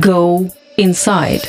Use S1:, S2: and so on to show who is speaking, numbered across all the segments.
S1: Go inside.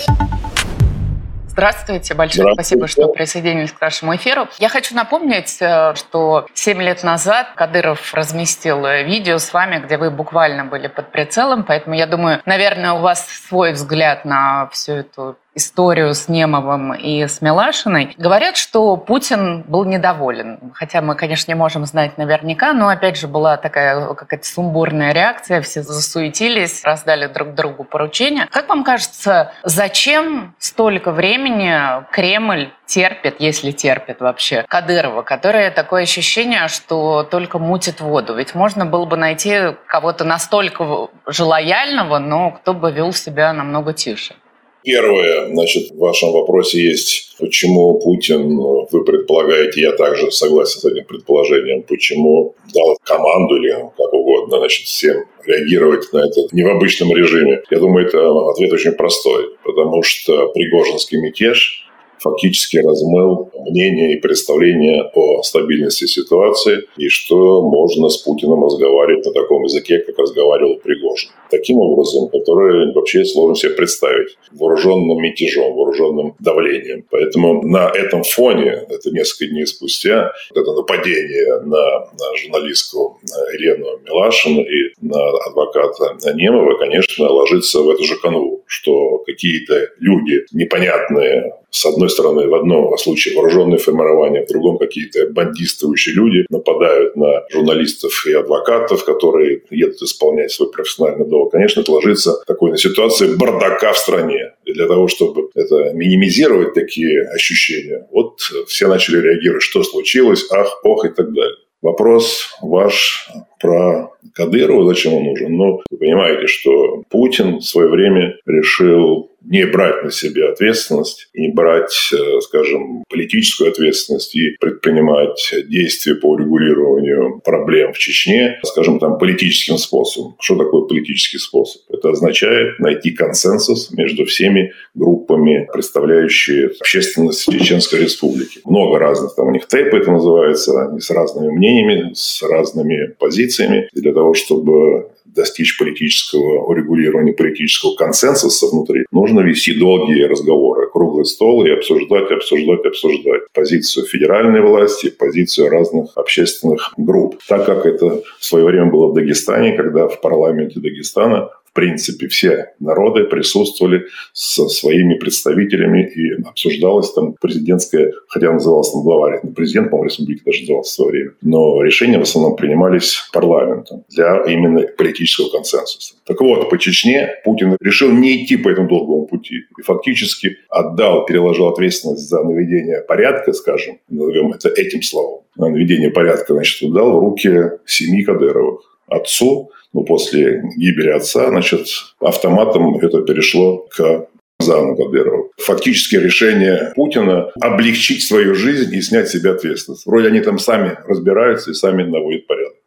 S2: Здравствуйте, большое Здравствуйте. спасибо, что присоединились к нашему эфиру. Я хочу напомнить, э, что 7 лет назад Кадыров разместил видео с вами, где вы буквально были под прицелом, поэтому я думаю, наверное, у вас свой взгляд на всю эту историю с Немовым и с Милашиной. Говорят, что Путин был недоволен. Хотя мы, конечно, не можем знать наверняка, но, опять же, была такая какая-то сумбурная реакция. Все засуетились, раздали друг другу поручения. Как вам кажется, зачем столько времени Кремль терпит, если терпит вообще, Кадырова, которое такое ощущение, что только мутит воду. Ведь можно было бы найти кого-то настолько же лояльного, но кто бы вел себя намного тише.
S3: Первое, значит, в вашем вопросе есть, почему Путин, вы предполагаете, я также согласен с этим предположением, почему дал команду или как угодно, значит, всем реагировать на это не в обычном режиме. Я думаю, это ответ очень простой, потому что Пригожинский мятеж фактически размыл мнение и представление о стабильности ситуации и что можно с Путиным разговаривать на таком языке, как разговаривал Пригожин. Таким образом, который вообще сложно себе представить вооруженным мятежом, вооруженным давлением. Поэтому на этом фоне, это несколько дней спустя, это нападение на, на журналистку Елену Милашину и на адвоката Немова, конечно, ложится в эту же канву, что какие-то люди непонятные с одной стороны, в одном случае вооруженные формирования, в другом какие-то бандистующие люди нападают на журналистов и адвокатов, которые едут исполнять свой профессиональный долг. Конечно, это ложится такой на ситуации бардака в стране. И для того, чтобы это минимизировать такие ощущения, вот все начали реагировать, что случилось, ах, ох и так далее. Вопрос ваш про Кадырова, зачем он нужен? Ну, вы понимаете, что Путин в свое время решил не брать на себя ответственность, не брать, э, скажем, политическую ответственность и предпринимать действия по урегулированию проблем в Чечне, скажем, там, политическим способом. Что такое политический способ? Это означает найти консенсус между всеми группами, представляющие общественность Чеченской Республики. Много разных, там у них тейпы это называется, они с разными мнениями, с разными позициями. Для того, чтобы достичь политического урегулирования, политического консенсуса внутри, нужно вести долгие разговоры, круглый стол и обсуждать, обсуждать, обсуждать позицию федеральной власти, позицию разных общественных групп. Так как это в свое время было в Дагестане, когда в парламенте Дагестана в принципе, все народы присутствовали со своими представителями, и обсуждалось там президентское, хотя называлось там главарь, но президент, по-моему, республики даже назывался в свое время. Но решения в основном принимались парламентом для именно политического консенсуса. Так вот, по Чечне Путин решил не идти по этому долгому пути и фактически отдал, переложил ответственность за наведение порядка, скажем, назовем это этим словом, на наведение порядка, значит, отдал в руки семьи Кадыровых отцу, ну, после гибели отца, значит, автоматом это перешло к Заму Кадырову. Фактически решение Путина облегчить свою жизнь и снять с себя ответственность. Вроде они там сами разбираются и сами наводят порядок.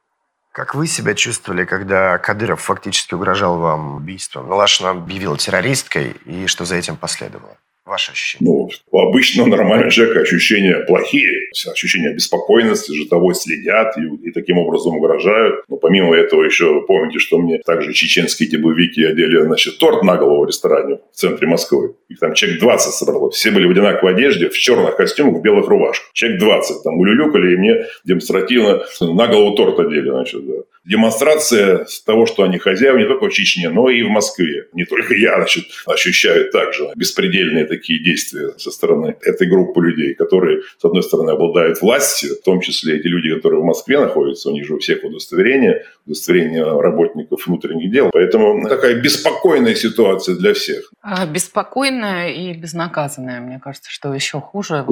S4: Как вы себя чувствовали, когда Кадыров фактически угрожал вам убийством? Милашина объявила террористкой, и что за этим последовало? Ваши ощущения?
S3: Ну, у обычного нормального человека ощущения плохие. Ощущения обеспокоенности, за тобой следят и, и таким образом угрожают. Но помимо этого еще помните, что мне также чеченские эти одели значит, торт на голову в ресторане в центре Москвы. Их там человек 20 собралось. Все были в одинаковой одежде, в черных костюмах, в белых рубашках. Человек 20 там улюлюкали и мне демонстративно на голову торт одели. Значит, да демонстрация того, что они хозяева не только в Чечне, но и в Москве. Не только я значит, ощущаю также беспредельные такие действия со стороны этой группы людей, которые, с одной стороны, обладают властью, в том числе эти люди, которые в Москве находятся, у них же у всех удостоверения, удостоверение работников внутренних дел. Поэтому такая беспокойная ситуация для всех.
S2: А, беспокойная и безнаказанная, мне кажется, что еще хуже.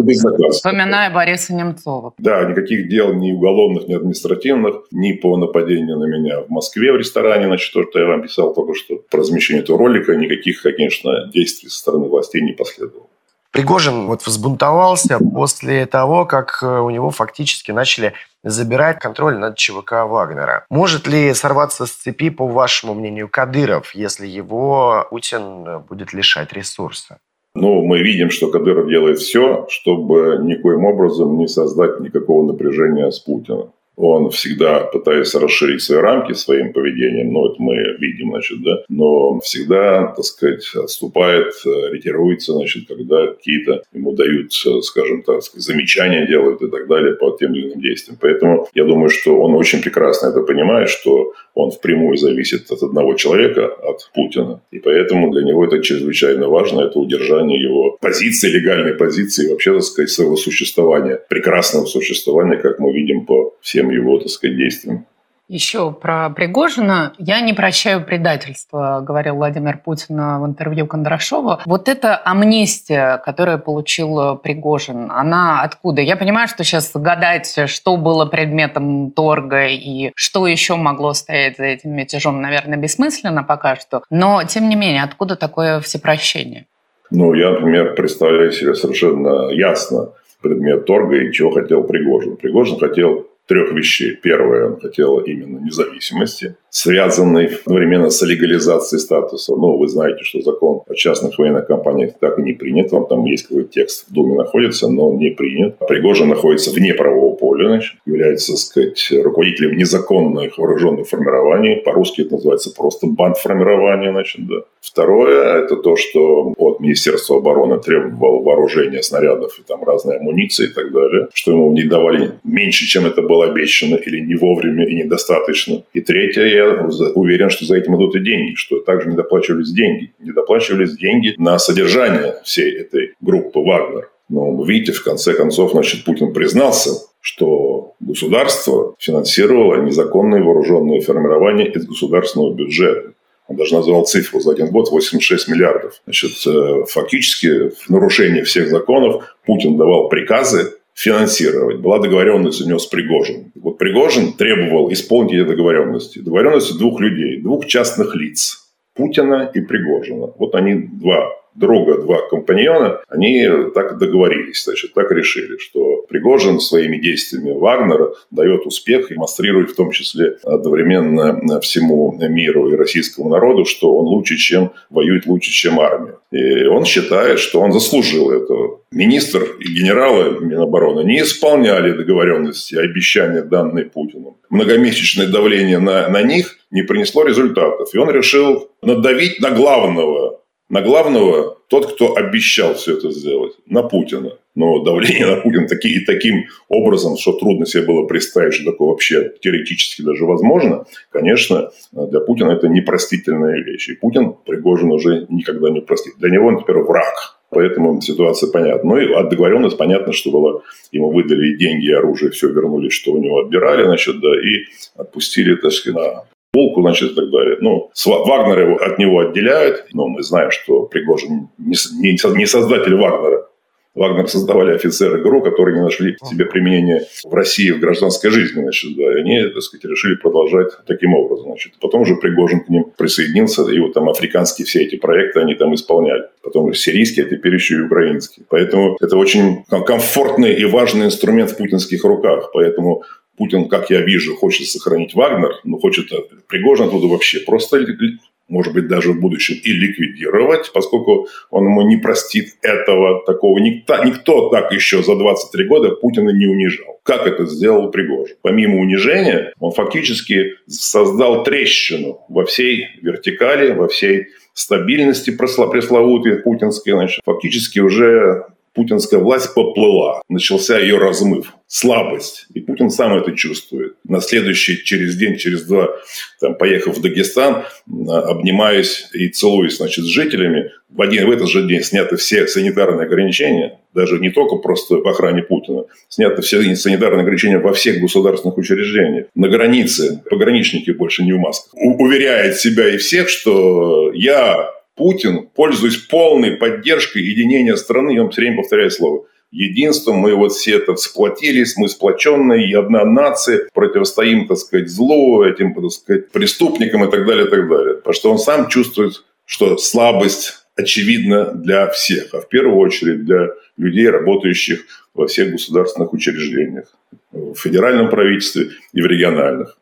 S2: Вспоминая Бориса Немцова.
S3: Да, никаких дел ни уголовных, ни административных, ни по нападению на меня в Москве в ресторане, значит, то, что я вам писал только что по размещению этого ролика, никаких, конечно, действий со стороны властей не последовало.
S4: Пригожин вот взбунтовался после того, как э, у него фактически начали забирать контроль над ЧВК Вагнера. Может ли сорваться с цепи, по вашему мнению, Кадыров, если его Путин будет лишать ресурса?
S3: Ну, мы видим, что Кадыров делает все, чтобы никоим образом не создать никакого напряжения с Путиным. Он всегда пытается расширить свои рамки своим поведением, ну, это мы видим, значит, да, но всегда, так сказать, отступает, ретируется, значит, когда какие-то ему дают, скажем так, замечания делают и так далее по тем или иным действиям. Поэтому я думаю, что он очень прекрасно это понимает, что он впрямую зависит от одного человека, от Путина. И поэтому для него это чрезвычайно важно, это удержание его позиции, легальной позиции, вообще, так сказать, своего существования, прекрасного существования, как мы видим по всем его, так сказать, действиям.
S2: Еще про Пригожина. Я не прощаю предательства, говорил Владимир Путин в интервью Кондрашова. Вот эта амнистия, которую получил Пригожин, она откуда? Я понимаю, что сейчас гадать, что было предметом торга и что еще могло стоять за этим мятежом, наверное, бессмысленно пока что. Но, тем не менее, откуда такое всепрощение?
S3: Ну, я, например, представляю себе совершенно ясно предмет торга и чего хотел Пригожин. Пригожин хотел трех вещей. Первое, он хотел именно независимости, связанной одновременно с легализацией статуса. Ну, вы знаете, что закон о частных военных компаниях так и не принят. Вам там есть какой-то текст в Думе находится, но он не принят. Пригожин находится вне правового поля, значит, является, сказать, руководителем незаконных вооруженных формирований. По-русски это называется просто бандформирование, значит, да. Второе, это то, что от Министерства обороны требовал вооружения снарядов и там разной амуниции и так далее, что ему не давали меньше, чем это было обещано, или не вовремя и недостаточно. И третье, я уверен, что за этим идут и деньги, что также не доплачивались деньги. Не доплачивались деньги на содержание всей этой группы «Вагнер». Но вы видите, в конце концов, значит, Путин признался, что государство финансировало незаконные вооруженные формирования из государственного бюджета. Он даже назвал цифру за один год 86 миллиардов. Значит, э, фактически в нарушение всех законов Путин давал приказы финансировать. Была договоренность у него с Пригожиным. Вот Пригожин требовал исполнить эти договоренности. Договоренности двух людей, двух частных лиц. Путина и Пригожина. Вот они два друга, два компаньона, они так договорились, значит, так решили, что Пригожин своими действиями Вагнера дает успех и демонстрирует в том числе одновременно всему миру и российскому народу, что он лучше, чем воюет лучше, чем армия. И он считает, что он заслужил этого. Министр и генералы Минобороны не исполняли договоренности, обещания, данные Путину. Многомесячное давление на, на них не принесло результатов. И он решил надавить на главного на главного тот, кто обещал все это сделать, на Путина. Но давление на Путина таки, таким образом, что трудно себе было представить, что такое вообще теоретически даже возможно, конечно, для Путина это непростительная вещь. И Путин Пригожин уже никогда не простит. Для него он теперь враг. Поэтому ситуация понятна. Ну и от договоренности понятно, что было, ему выдали деньги, оружие, все вернули, что у него отбирали, значит, да, и отпустили, так сказать, на Волку, значит, и так далее. Ну, Вагнер его, от него отделяют, но мы знаем, что Пригожин не создатель Вагнера. Вагнер создавали офицеры ГРУ, которые не нашли себе применения в России в гражданской жизни, значит, да, и они, так сказать, решили продолжать таким образом, значит. Потом уже Пригожин к ним присоединился, и вот там африканские все эти проекты они там исполняли. Потом сирийские, а теперь еще и украинские. Поэтому это очень комфортный и важный инструмент в путинских руках. Поэтому Путин, как я вижу, хочет сохранить Вагнер, но хочет Пригожин оттуда вообще просто, может быть, даже в будущем и ликвидировать, поскольку он ему не простит этого такого. Никто, никто так еще за 23 года Путина не унижал. Как это сделал Пригожин? Помимо унижения, он фактически создал трещину во всей вертикали, во всей стабильности пресловутой путинской. Значит, фактически уже путинская власть поплыла. Начался ее размыв, слабость. И Путин сам это чувствует. На следующий, через день, через два, там, поехав в Дагестан, обнимаюсь и целуюсь значит, с жителями, в, один, в этот же день сняты все санитарные ограничения, даже не только просто в охране Путина, сняты все санитарные ограничения во всех государственных учреждениях. На границе пограничники больше не в масках. У- уверяет себя и всех, что я Путин, пользуясь полной поддержкой единения страны, я вам все время повторяю слово, единством, мы вот все это сплотились, мы сплоченные, и одна нация, противостоим, так сказать, злу, этим, так сказать, преступникам и так далее, и так далее. Потому что он сам чувствует, что слабость очевидна для всех, а в первую очередь для людей, работающих во всех государственных учреждениях, в федеральном правительстве и в региональных.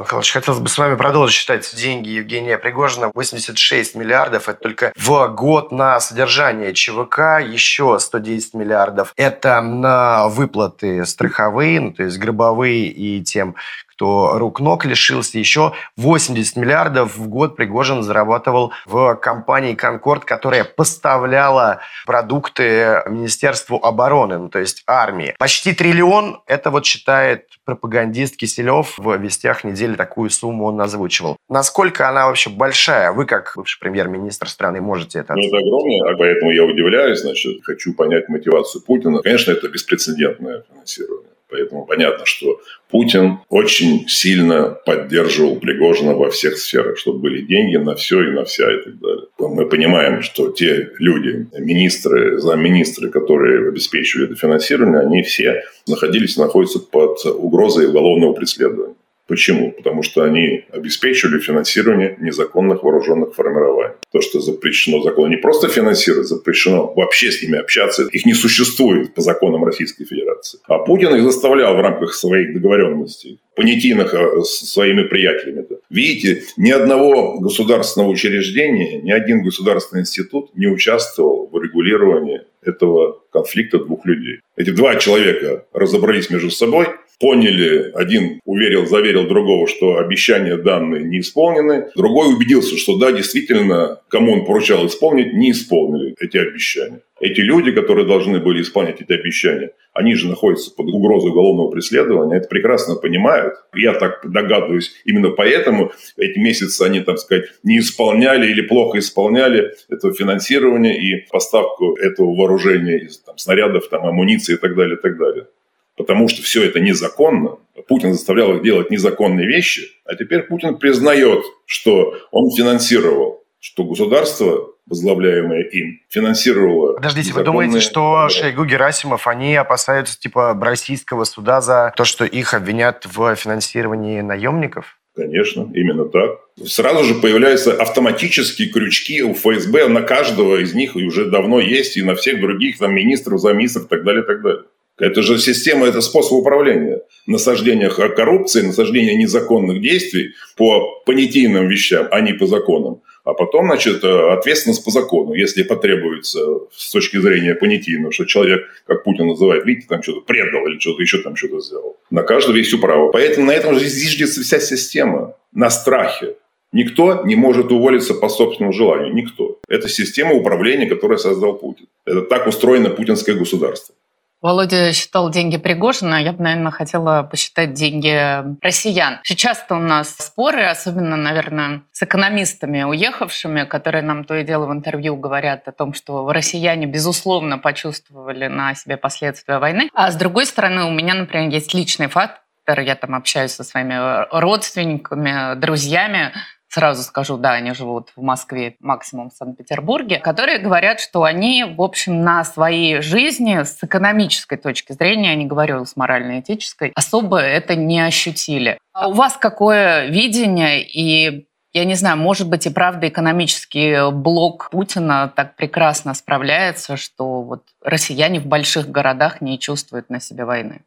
S4: Михайлович, хотелось бы с вами продолжить считать деньги Евгения Пригожина. 86 миллиардов – это только в год на содержание ЧВК, еще 110 миллиардов – это на выплаты страховые, ну, то есть гробовые и тем, кто рук-ног лишился. Еще 80 миллиардов в год Пригожин зарабатывал в компании «Конкорд», которая поставляла продукты Министерству обороны, ну, то есть армии. Почти триллион – это вот считает пропагандист Киселев в «Вестях недели» такую сумму он озвучивал. Насколько она вообще большая? Вы, как бывший премьер-министр страны, можете это?
S3: Ну, это огромное, а поэтому я удивляюсь, значит, хочу понять мотивацию Путина. Конечно, это беспрецедентное финансирование. Поэтому понятно, что Путин очень сильно поддерживал Пригожина во всех сферах, чтобы были деньги на все и на вся и так далее. Мы понимаем, что те люди, министры, замминистры, которые обеспечивали это финансирование, они все находились, находятся под угрозой уголовного преследования. Почему? Потому что они обеспечивали финансирование незаконных вооруженных формирований. То, что запрещено законом, не просто финансировать, запрещено вообще с ними общаться. Их не существует по законам Российской Федерации. А Путин их заставлял в рамках своих договоренностей, понятийных э, с своими приятелями. Видите, ни одного государственного учреждения, ни один государственный институт не участвовал в регулировании этого конфликта двух людей. Эти два человека разобрались между собой – поняли, один уверил, заверил другого, что обещания данные не исполнены, другой убедился, что да, действительно, кому он поручал исполнить, не исполнили эти обещания. Эти люди, которые должны были исполнять эти обещания, они же находятся под угрозой уголовного преследования, это прекрасно понимают. Я так догадываюсь, именно поэтому эти месяцы они, так сказать, не исполняли или плохо исполняли это финансирование и поставку этого вооружения, там, снарядов, там, амуниции и так далее, и так далее потому что все это незаконно. Путин заставлял их делать незаконные вещи, а теперь Путин признает, что он финансировал, что государство, возглавляемое им, финансировало...
S4: Подождите, вы думаете, что Шойгу Герасимов, они опасаются типа российского суда за то, что их обвинят в финансировании наемников?
S3: Конечно, именно так. Сразу же появляются автоматические крючки у ФСБ на каждого из них и уже давно есть, и на всех других там министров, замминистров и так далее, и так далее. Это же система, это способ управления. Насаждение коррупции, насаждение незаконных действий по понятийным вещам, а не по законам. А потом, значит, ответственность по закону, если потребуется с точки зрения понятийного, что человек, как Путин называет, видите, там что-то предал или что-то еще там что-то сделал. На каждого есть право. Поэтому на этом же зиждется вся система. На страхе. Никто не может уволиться по собственному желанию. Никто. Это система управления, которую создал Путин. Это так устроено путинское государство.
S2: Володя считал деньги Пригожина, я бы, наверное, хотела посчитать деньги россиян. Сейчас-то у нас споры, особенно, наверное, с экономистами, уехавшими, которые нам то и дело в интервью говорят о том, что россияне, безусловно, почувствовали на себе последствия войны. А с другой стороны, у меня, например, есть личный факт, я там общаюсь со своими родственниками, друзьями, сразу скажу, да, они живут в Москве, максимум в Санкт-Петербурге, которые говорят, что они, в общем, на своей жизни с экономической точки зрения, я не говорю с морально-этической, особо это не ощутили. А у вас какое видение и я не знаю, может быть и правда экономический блок Путина так прекрасно справляется, что вот россияне в больших городах не чувствуют на себе войны.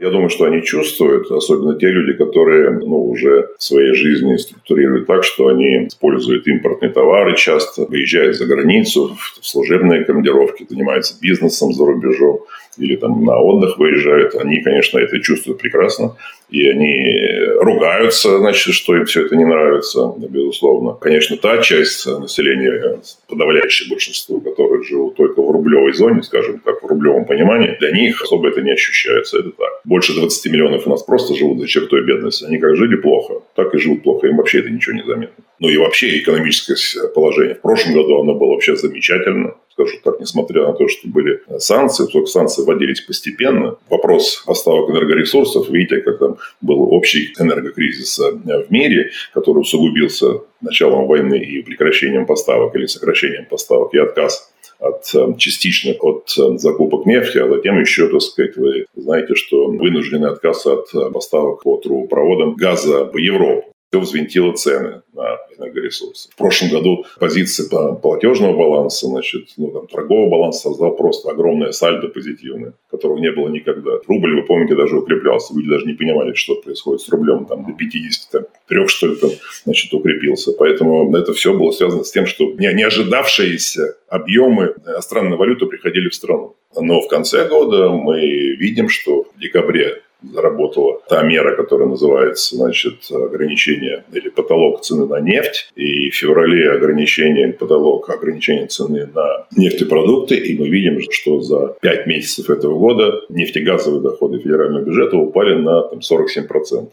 S3: Я думаю, что они чувствуют, особенно те люди, которые ну, уже в своей жизни структурируют так, что они используют импортные товары часто, выезжают за границу в служебные командировки, занимаются бизнесом за рубежом или там на отдых выезжают. Они, конечно, это чувствуют прекрасно и они ругаются, значит, что им все это не нравится, безусловно. Конечно, та часть населения, подавляющее большинство, которые живут только в рублевой зоне, скажем так, рублевом понимании, для них особо это не ощущается, это так. Больше 20 миллионов у нас просто живут за чертой бедности. Они как жили плохо, так и живут плохо, им вообще это ничего не заметно. Ну и вообще экономическое положение. В прошлом году оно было вообще замечательно скажу так, несмотря на то, что были санкции, только санкции вводились постепенно. Вопрос поставок энергоресурсов, видите, как там был общий энергокризис в мире, который усугубился началом войны и прекращением поставок или сокращением поставок и отказ от э, частично от э, закупок нефти, а затем еще, так сказать, вы знаете, что вынужденный отказ от э, поставок по трубопроводам газа в Европу. Все взвинтило цены на энергоресурсы. В прошлом году позиция по платежного баланса, значит, ну, там, торгового баланса создал просто огромное сальдо позитивное, которого не было никогда. Рубль, вы помните, даже укреплялся. Люди даже не понимали, что происходит с рублем. Там до 53, что ли, там, значит, укрепился. Поэтому это все было связано с тем, что не, не ожидавшиеся объемы иностранной валюты приходили в страну. Но в конце года мы видим, что в декабре заработала та мера, которая называется, значит, ограничение или потолок цены на нефть. И в феврале ограничение, потолок ограничения цены на нефтепродукты. И мы видим, что за 5 месяцев этого года нефтегазовые доходы федерального бюджета упали на там, 47%.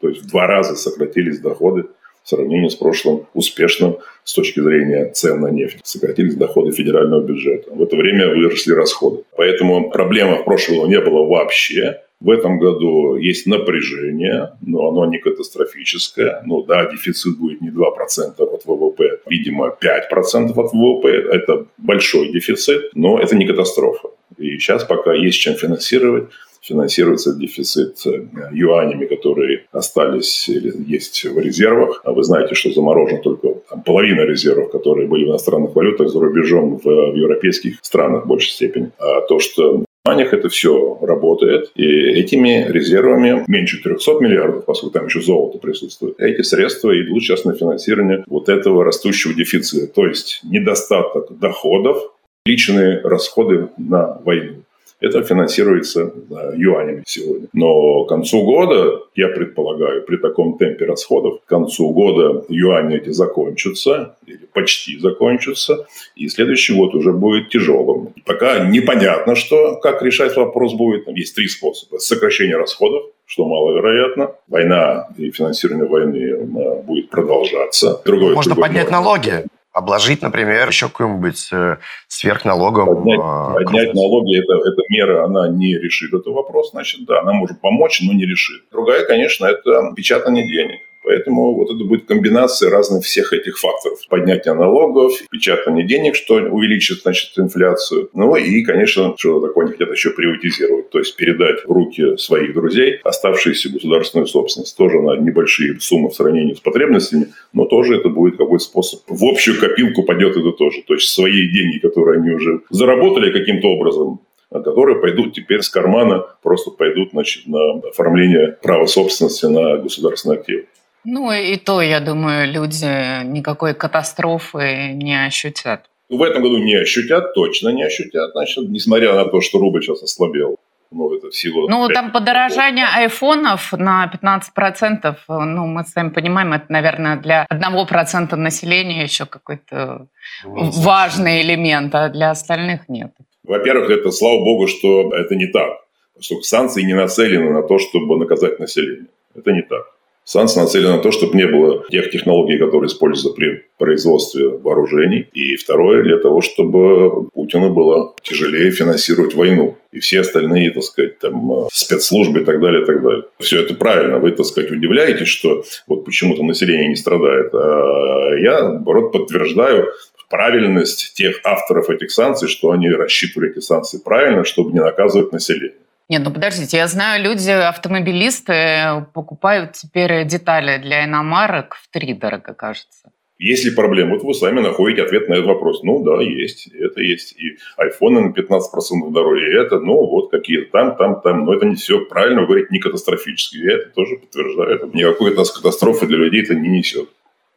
S3: То есть в два раза сократились доходы в сравнении с прошлым успешным с точки зрения цен на нефть. Сократились доходы федерального бюджета. В это время выросли расходы. Поэтому проблемы году не было вообще. В этом году есть напряжение, но оно не катастрофическое. Ну да, дефицит будет не 2% от ВВП, видимо, 5% от ВВП. Это большой дефицит, но это не катастрофа. И сейчас пока есть чем финансировать финансируется дефицит э, юанями, которые остались или есть в резервах. А вы знаете, что заморожена только там, половина резервов, которые были в иностранных валютах за рубежом в, в европейских странах в большей степени. А то, что юанях это все работает, и этими резервами меньше 300 миллиардов, поскольку там еще золото присутствует, эти средства идут сейчас на финансирование вот этого растущего дефицита, то есть недостаток доходов, личные расходы на войну. Это финансируется юанями сегодня. Но к концу года, я предполагаю, при таком темпе расходов, к концу года юани эти закончатся, или почти закончатся, и следующий год уже будет тяжелым. Пока непонятно, что, как решать вопрос будет. Есть три способа. Сокращение расходов, что маловероятно. Война и финансирование войны будет продолжаться.
S4: Другой, Можно другой поднять налоги обложить, например, еще каким-нибудь э, сверхналогом.
S3: Поднять, э, поднять налоги, это, эта мера, она не решит этот вопрос, значит, да, она может помочь, но не решит. Другая, конечно, это печатание денег. Поэтому вот это будет комбинация разных всех этих факторов. Поднятие налогов, печатание денег, что увеличит, значит, инфляцию. Ну и, конечно, что такое они хотят еще приватизировать. То есть передать в руки своих друзей оставшуюся государственную собственность. Тоже на небольшие суммы в сравнении с потребностями, но тоже это будет какой-то способ. В общую копилку пойдет это тоже. То есть свои деньги, которые они уже заработали каким-то образом, которые пойдут теперь с кармана, просто пойдут значит, на оформление права собственности на государственный актив.
S2: Ну и то, я думаю, люди никакой катастрофы не ощутят.
S3: В этом году не ощутят, точно не ощутят, значит, несмотря на то, что рубль сейчас ослабел.
S2: Ну, это в силу... Ну, там подорожание айфонов на 15%, ну, мы с вами понимаем, это, наверное, для 1% населения еще какой-то ну, важный элемент, а для остальных нет.
S3: Во-первых, это, слава богу, что это не так. Поскольку санкции не нацелены на то, чтобы наказать население. Это не так. Санкции нацелены на то, чтобы не было тех технологий, которые используются при производстве вооружений. И второе, для того, чтобы Путину было тяжелее финансировать войну. И все остальные, так сказать, там, спецслужбы и так далее, и так далее. Все это правильно. Вы, так сказать, удивляетесь, что вот почему-то население не страдает. А я, наоборот, подтверждаю правильность тех авторов этих санкций, что они рассчитывали эти санкции правильно, чтобы не наказывать население.
S2: Нет, ну подождите, я знаю, люди, автомобилисты покупают теперь детали для иномарок в три дорого, кажется.
S3: Есть ли проблемы? Вот вы сами находите ответ на этот вопрос. Ну да, есть, это есть. И айфоны на 15% дороже, и это, ну вот какие-то там, там, там. Но это не все правильно, вы говорите, не катастрофически. Я это тоже подтверждаю. Это никакой катастрофы для людей это не несет.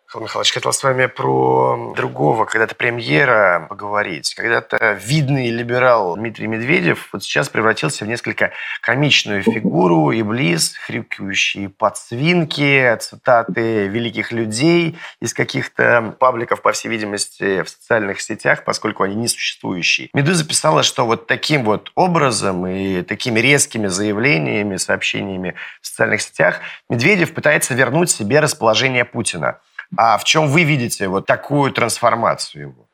S4: Михаил Михайлович, хотел с вами про другого когда-то премьера поговорить. Когда-то видный либерал Дмитрий Медведев вот сейчас превратился в несколько комичную фигуру, и близ, хрюкающие подсвинки, цитаты великих людей из каких-то пабликов, по всей видимости, в социальных сетях, поскольку они несуществующие. Медуза писала, что вот таким вот образом и такими резкими заявлениями, сообщениями в социальных сетях Медведев пытается вернуть себе расположение Путина. А в чем вы видите вот такую трансформацию его?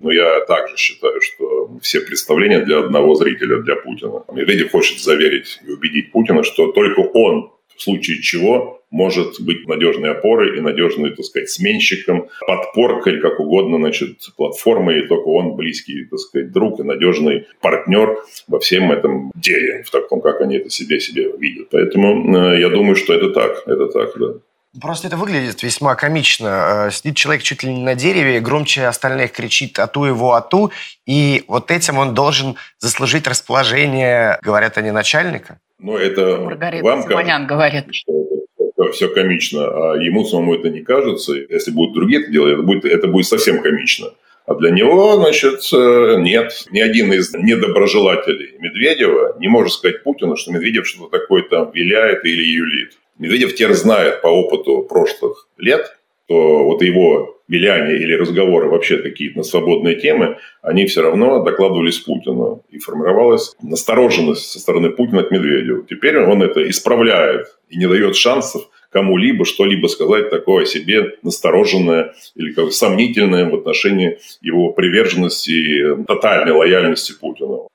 S3: Ну, я также считаю, что все представления для одного зрителя, для Путина. Медведев хочет заверить и убедить Путина, что только он, в случае чего, может быть надежной опорой и надежной, так сказать, сменщиком, подпоркой, как угодно, значит, платформой, и только он близкий, так сказать, друг и надежный партнер во всем этом деле, в таком, как они это себе себе видят. Поэтому э, я думаю, что это так, это так, да.
S4: Просто это выглядит весьма комично. Э, сидит человек чуть ли не на дереве, громче остальных кричит «ату его, ату», и вот этим он должен заслужить расположение, говорят они, начальника.
S3: Ну, это
S2: Маргарита вам Симонян говорит.
S3: Что это все комично, а ему самому это не кажется. Если будут другие это делать, это будет, это будет совсем комично. А для него, значит, э, нет. Ни один из недоброжелателей Медведева не может сказать Путину, что Медведев что-то такое там виляет или юлит. Медведев теперь знает по опыту прошлых лет, то вот его виляния или разговоры вообще такие на свободные темы, они все равно докладывались Путину. И формировалась настороженность со стороны Путина к Медведеву. Теперь он это исправляет и не дает шансов кому-либо что-либо сказать такое о себе настороженное или как сомнительное в отношении его приверженности тотальной лояльности Путину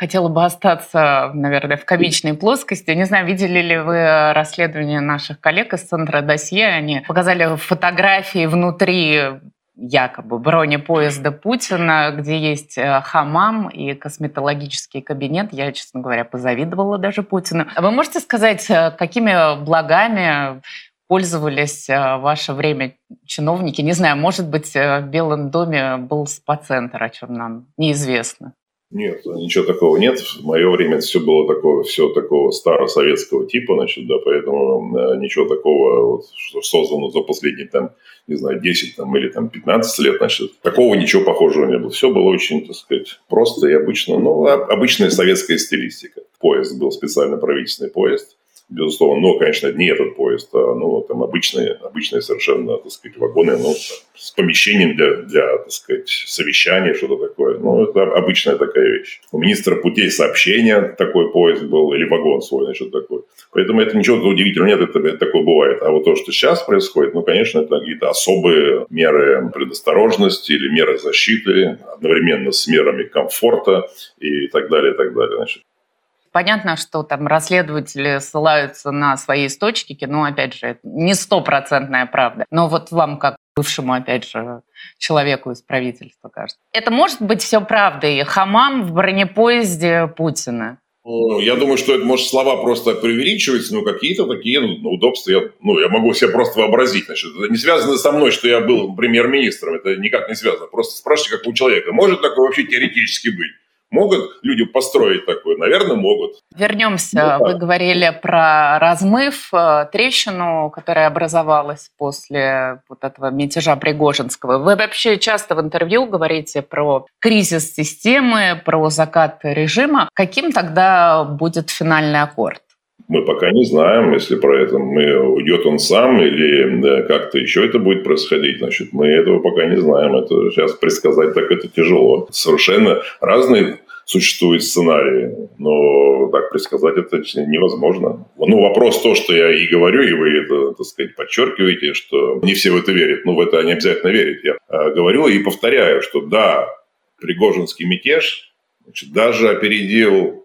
S2: хотела бы остаться, наверное, в комичной плоскости. Не знаю, видели ли вы расследование наших коллег из Центра Досье? Они показали фотографии внутри якобы бронепоезда Путина, где есть э, хамам и косметологический кабинет. Я, честно говоря, позавидовала даже Путину. А вы можете сказать, э, какими благами пользовались э, в ваше время чиновники? Не знаю, может быть, в Белом доме был спа-центр, о чем нам неизвестно.
S3: Нет, ничего такого нет. В мое время все было такое, все такого старосоветского типа, значит, да, поэтому э, ничего такого, вот, что создано за последние, там, не знаю, 10 там, или там, 15 лет, значит, такого ничего похожего не было. Все было очень, так сказать, просто и обычно, ну, обычная советская стилистика. Поезд был специально правительственный поезд, безусловно. Но, конечно, не этот поезд, а ну, там обычные, обычные совершенно, так сказать, вагоны, ну, с помещением для, для, так сказать, совещания, что-то такое. Ну, это обычная такая вещь. У министра путей сообщения такой поезд был, или вагон свой, значит, такой. Поэтому это ничего удивительного нет, это, это такое бывает. А вот то, что сейчас происходит, ну, конечно, это какие-то особые меры предосторожности или меры защиты, одновременно с мерами комфорта и так далее, и так далее. Значит,
S2: Понятно, что там расследователи ссылаются на свои источники, но, опять же, не стопроцентная правда. Но вот вам, как бывшему, опять же, человеку из правительства, кажется. Это может быть все правдой. Хамам в бронепоезде Путина.
S3: Ну, я думаю, что это, может, слова просто преувеличиваются, но какие-то такие ну, удобства я, ну, я могу себе просто вообразить. Значит, это не связано со мной, что я был премьер-министром, это никак не связано. Просто спрашивайте, как у человека. Может такое вообще теоретически быть? Могут люди построить такое? Наверное, могут.
S2: Вернемся. Ну, Вы говорили про размыв, э, трещину, которая образовалась после вот этого мятежа Пригожинского. Вы вообще часто в интервью говорите про кризис системы, про закат режима. Каким тогда будет финальный аккорд?
S3: Мы пока не знаем, если про это мы, уйдет он сам или да, как-то еще это будет происходить. Значит, мы этого пока не знаем. Это сейчас предсказать так это тяжело. Совершенно разные существуют сценарии, но так предсказать это невозможно. Ну, вопрос то, что я и говорю, и вы это, так сказать, подчеркиваете, что не все в это верят. Ну, в это не обязательно верить. Я а, говорю и повторяю, что да, Пригожинский мятеж значит, даже опередил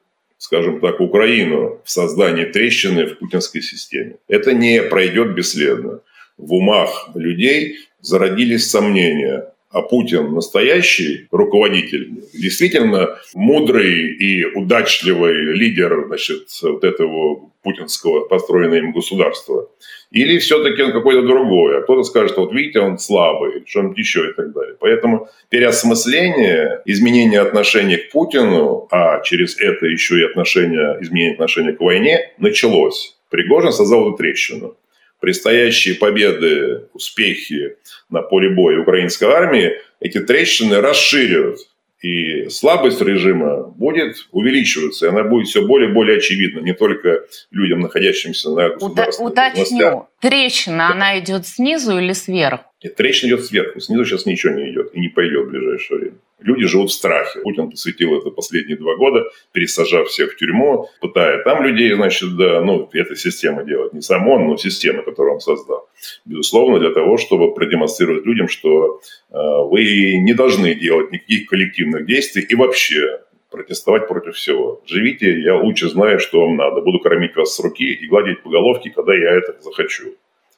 S3: скажем так, Украину в создании трещины в путинской системе. Это не пройдет бесследно. В умах людей зародились сомнения, а Путин настоящий руководитель, действительно мудрый и удачливый лидер значит, вот этого путинского построенного им государства. Или все-таки он какой-то другой. А кто-то скажет, вот видите, он слабый, что-нибудь еще и так далее. Поэтому переосмысление, изменение отношения к Путину, а через это еще и отношение, изменение отношения к войне, началось. Пригожин создал эту трещину. Предстоящие победы, успехи на поле боя украинской армии эти трещины расширят и слабость режима будет увеличиваться, и она будет все более и более очевидна, не только людям, находящимся на государственных
S2: Уточню, трещина, она идет снизу или сверху?
S3: Нет, трещина идет сверху, снизу сейчас ничего не идет и не пойдет в ближайшее время. Люди живут в страхе. Путин посвятил это последние два года, пересажав всех в тюрьму, пытая там людей, значит, да, ну, эта система делает. Не сам он, но система, которую он создал. Безусловно, для того, чтобы продемонстрировать людям, что э, вы не должны делать никаких коллективных действий и вообще протестовать против всего. Живите, я лучше знаю, что вам надо. Буду кормить вас с руки и гладить по головке, когда я это захочу.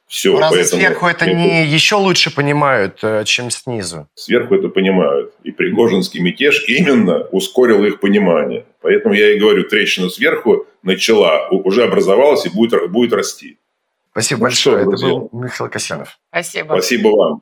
S4: Все, Разве поэтому сверху это не еще лучше понимают, э, чем снизу?
S3: Сверху это понимают. И Пригожинский мятеж именно ускорил их понимание. Поэтому я и говорю, трещина сверху начала, уже образовалась и будет, будет расти.
S4: Спасибо
S3: Ну
S4: большое.
S3: что,
S4: Это
S3: друзья.
S4: был Михаил Касьянов.
S2: Спасибо.
S3: Спасибо вам.